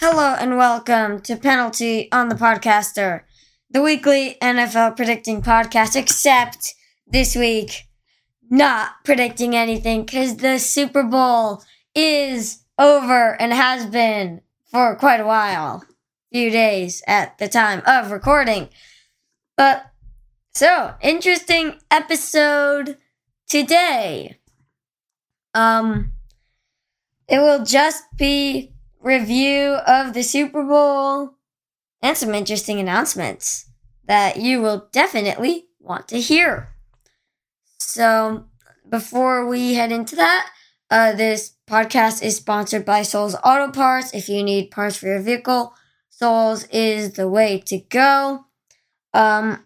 Hello and welcome to Penalty on the Podcaster, the weekly NFL predicting podcast, except this week, not predicting anything because the Super Bowl is over and has been for quite a while, few days at the time of recording. But so, interesting episode today. Um, it will just be review of the Super Bowl and some interesting announcements that you will definitely want to hear. So, before we head into that, uh, this podcast is sponsored by Sol's Auto Parts. If you need parts for your vehicle, Sol's is the way to go. Um,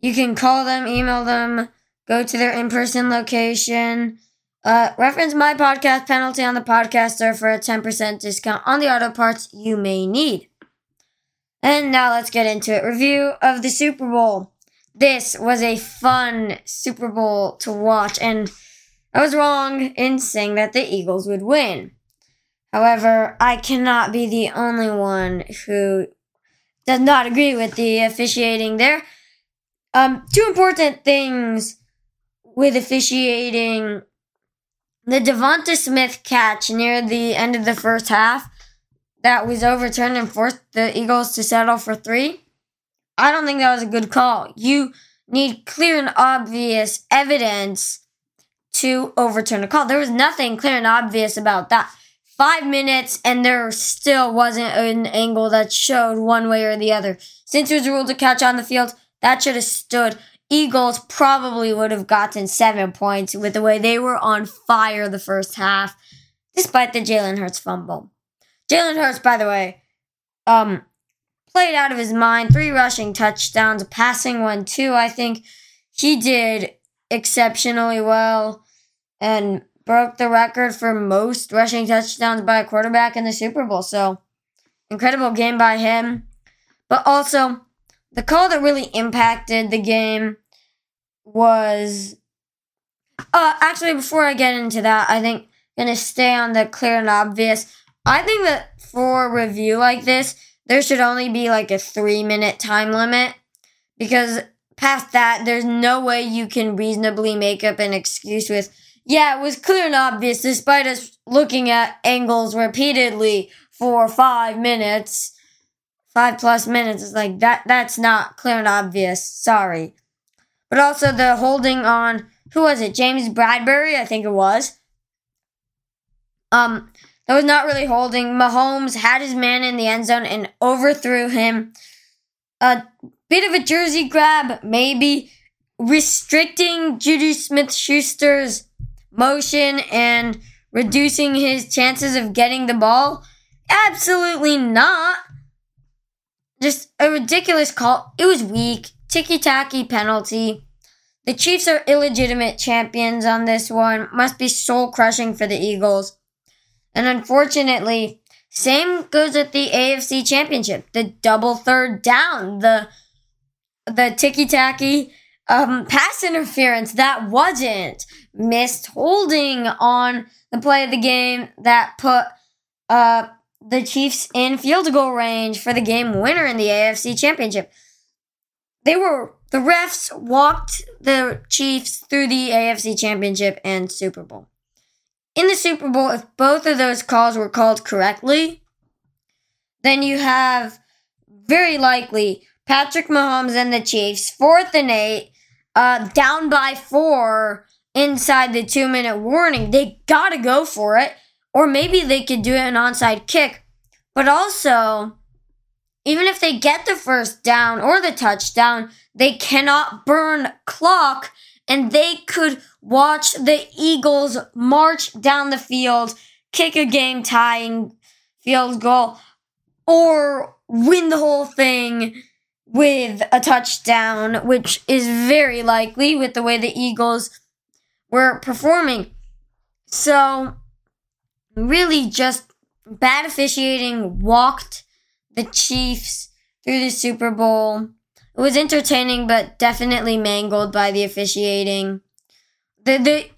you can call them, email them, go to their in person location. Uh, reference my podcast penalty on the podcaster for a 10% discount on the auto parts you may need. And now let's get into it. Review of the Super Bowl. This was a fun Super Bowl to watch, and I was wrong in saying that the Eagles would win. However, I cannot be the only one who does not agree with the officiating there. Um, two important things with officiating the Devonta Smith catch near the end of the first half that was overturned and forced the Eagles to settle for three. I don't think that was a good call. You need clear and obvious evidence to overturn a call. There was nothing clear and obvious about that. Five minutes and there still wasn't an angle that showed one way or the other. Since it was ruled to catch on the field, that should have stood. Eagles probably would have gotten seven points with the way they were on fire the first half, despite the Jalen Hurts fumble. Jalen Hurts, by the way, um, played out of his mind. Three rushing touchdowns, a passing one too. I think he did exceptionally well and broke the record for most rushing touchdowns by a quarterback in the Super Bowl. So, incredible game by him. But also, the call that really impacted the game was uh actually before I get into that, I think gonna stay on the clear and obvious. I think that for a review like this, there should only be like a three minute time limit because past that, there's no way you can reasonably make up an excuse with, yeah, it was clear and obvious despite us looking at angles repeatedly for five minutes, five plus minutes. It's like that, that's not clear and obvious. Sorry but also the holding on who was it? James Bradberry, I think it was. Um, that was not really holding. Mahomes had his man in the end zone and overthrew him. A bit of a jersey grab, maybe restricting Juju Smith Schuster's motion and reducing his chances of getting the ball. Absolutely not. Just a ridiculous call. It was weak ticky tacky penalty. The Chiefs are illegitimate champions on this one. Must be soul crushing for the Eagles. And unfortunately, same goes with the AFC Championship. The double third down, the the ticky tacky um, pass interference that wasn't missed holding on the play of the game that put uh, the Chiefs in field goal range for the game winner in the AFC Championship they were the refs walked the Chiefs through the AFC Championship and Super Bowl. In the Super Bowl, if both of those calls were called correctly, then you have very likely Patrick Mahomes and the Chiefs, fourth and eight, uh, down by four inside the two minute warning. They gotta go for it. Or maybe they could do an onside kick. But also, even if they get the first down or the touchdown, they cannot burn clock and they could watch the Eagles march down the field, kick a game tying field goal, or win the whole thing with a touchdown, which is very likely with the way the Eagles were performing. So, really, just bad officiating walked the Chiefs through the Super Bowl. It was entertaining, but definitely mangled by the officiating. The the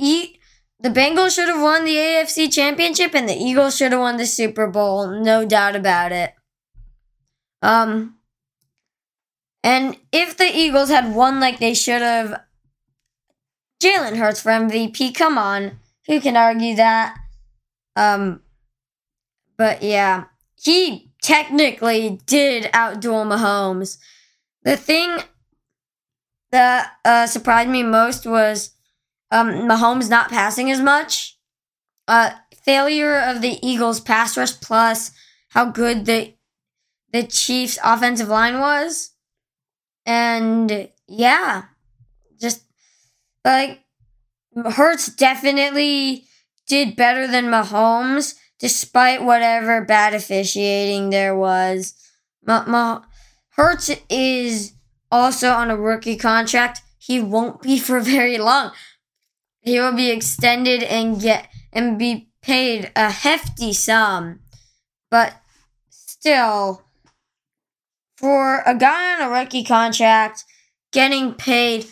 the Bengals should have won the AFC Championship and the Eagles should have won the Super Bowl, no doubt about it. Um, and if the Eagles had won like they should have, Jalen Hurts for MVP, come on. Who can argue that? Um, but yeah, he technically did outduel Mahomes. The thing that uh, surprised me most was um, Mahomes not passing as much. Uh, failure of the Eagles pass rush plus how good the the Chiefs offensive line was. And yeah, just like Hurts definitely did better than Mahomes despite whatever bad officiating there was. Ma- Ma- Hurts is also on a rookie contract. He won't be for very long. He will be extended and get and be paid a hefty sum. But still, for a guy on a rookie contract getting paid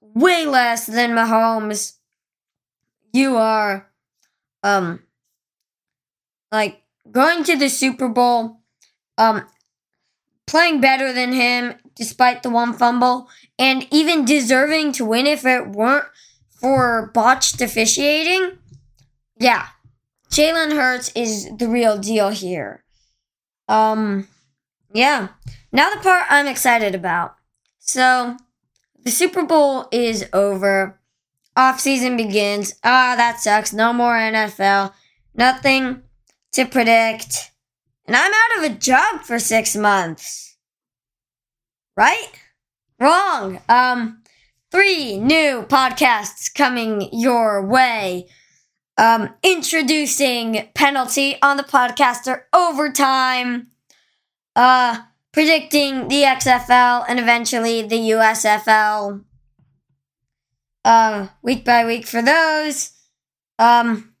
way less than Mahomes, you are um like going to the Super Bowl, um playing better than him despite the one fumble, and even deserving to win if it weren't for botched officiating. Yeah. Jalen Hurts is the real deal here. Um yeah. Now the part I'm excited about. So, the Super Bowl is over. Off season begins. Ah, that sucks. No more NFL. Nothing to predict. And I'm out of a job for six months. Right? Wrong. Um, three new podcasts coming your way. Um, introducing penalty on the podcaster overtime uh, predicting the XFL and eventually the USFL uh, week by week for those. Um,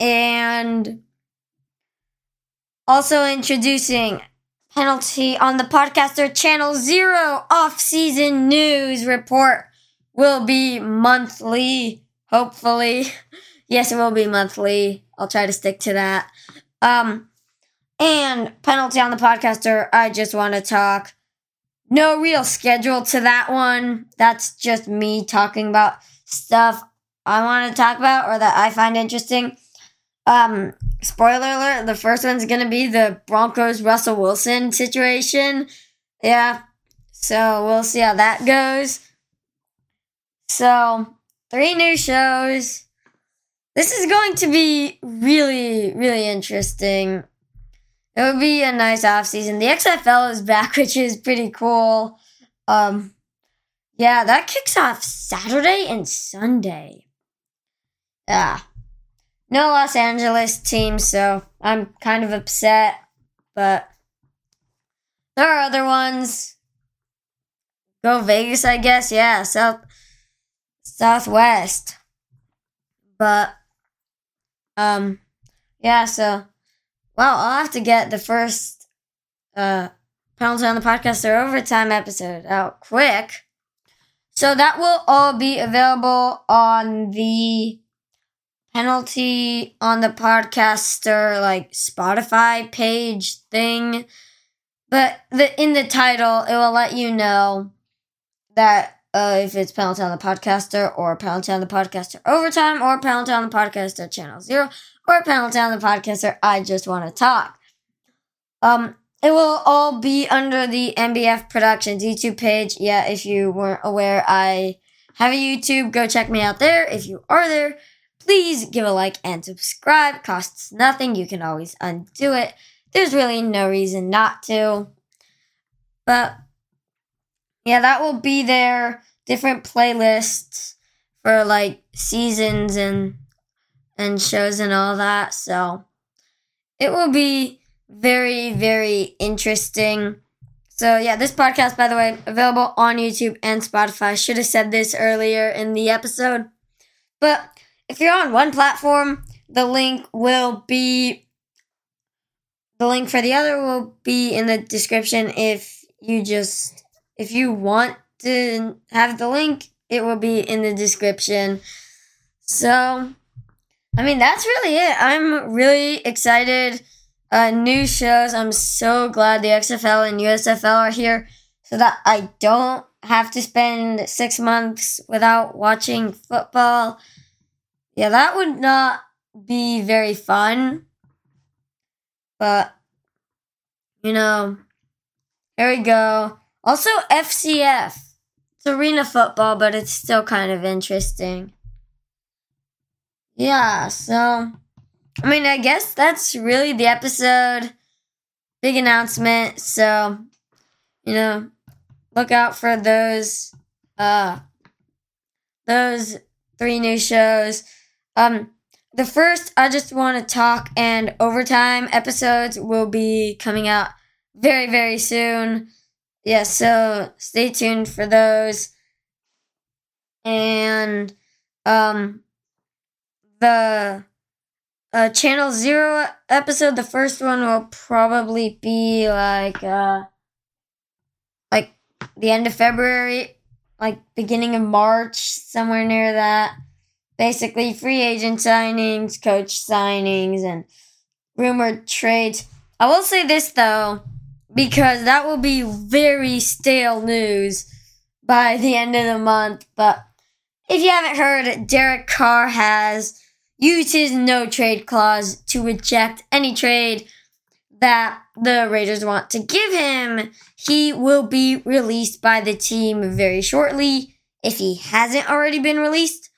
and also introducing penalty on the podcaster channel zero off-season news report will be monthly hopefully yes it will be monthly i'll try to stick to that um and penalty on the podcaster, I just want to talk. No real schedule to that one. That's just me talking about stuff I want to talk about or that I find interesting. Um, spoiler alert, the first one's going to be the Broncos Russell Wilson situation. Yeah. So we'll see how that goes. So, three new shows. This is going to be really, really interesting. It would be a nice off season. The XFL is back, which is pretty cool. Um, yeah, that kicks off Saturday and Sunday. Yeah. No Los Angeles team, so I'm kind of upset, but there are other ones. Go Vegas, I guess. Yeah, South Southwest. But um yeah, so well, I'll have to get the first uh, penalty on the podcaster overtime episode out quick. So that will all be available on the penalty on the podcaster like Spotify page thing. But the in the title, it will let you know that uh, if it's penalty on the podcaster or penalty on the podcaster overtime or penalty on the podcaster channel zero or penalty on the podcaster I just want to talk. Um, it will all be under the MBF Productions YouTube page. Yeah, if you weren't aware, I have a YouTube. Go check me out there. If you are there, please give a like and subscribe. Costs nothing. You can always undo it. There's really no reason not to. But yeah, that will be there. Different playlists for like seasons and and shows and all that. So it will be very, very interesting. So yeah, this podcast, by the way, available on YouTube and Spotify. Should have said this earlier in the episode. But if you're on one platform, the link will be the link for the other will be in the description if you just if you want to have the link, it will be in the description. So I mean, that's really it. I'm really excited. Uh, new shows. I'm so glad the XFL and USFL are here so that I don't have to spend six months without watching football. Yeah, that would not be very fun. But, you know, here we go. Also, FCF. It's arena football, but it's still kind of interesting. Yeah, so, I mean, I guess that's really the episode. Big announcement. So, you know, look out for those, uh, those three new shows. Um, the first, I just want to talk, and overtime episodes will be coming out very, very soon. Yeah, so stay tuned for those. And um, the uh, Channel Zero episode, the first one will probably be like uh, like the end of February, like beginning of March, somewhere near that basically free agent signings, coach signings, and rumored trades. I will say this though, because that will be very stale news by the end of the month. But if you haven't heard, Derek Carr has used his no trade clause to reject any trade that the Raiders want to give him. He will be released by the team very shortly if he hasn't already been released.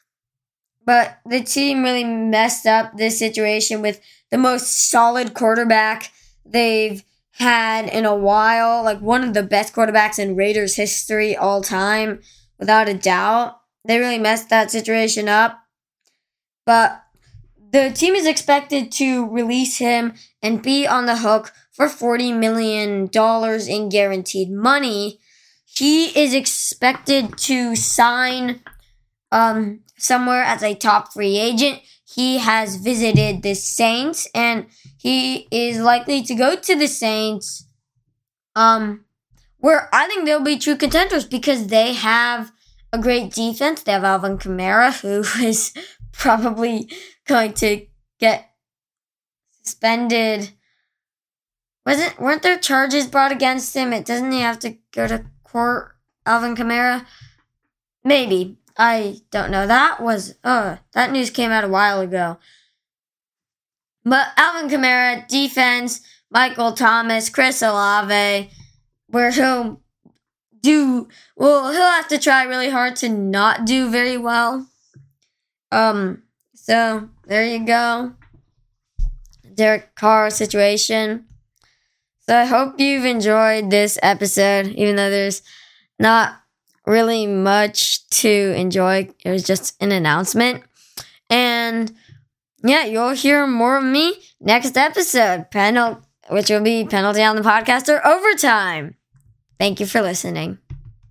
But the team really messed up this situation with the most solid quarterback they've had in a while. Like one of the best quarterbacks in Raiders history all time, without a doubt. They really messed that situation up. But the team is expected to release him and be on the hook for $40 million in guaranteed money. He is expected to sign um, somewhere as a top free agent. He has visited the Saints and he is likely to go to the Saints. Um, where I think they'll be true contenders because they have a great defense. They have Alvin Kamara, who is probably going to get suspended. Wasn't weren't there charges brought against him? It doesn't he have to go to court, Alvin Kamara? Maybe. I don't know. That was uh that news came out a while ago. But Alvin Kamara, defense, Michael Thomas, Chris Olave, where he'll do well, he'll have to try really hard to not do very well. Um, so there you go. Derek Carr situation. So I hope you've enjoyed this episode, even though there's not really much to enjoy. It was just an announcement. And yeah, you'll hear more of me next episode, penal- which will be penalty on the podcaster overtime. Thank you for listening.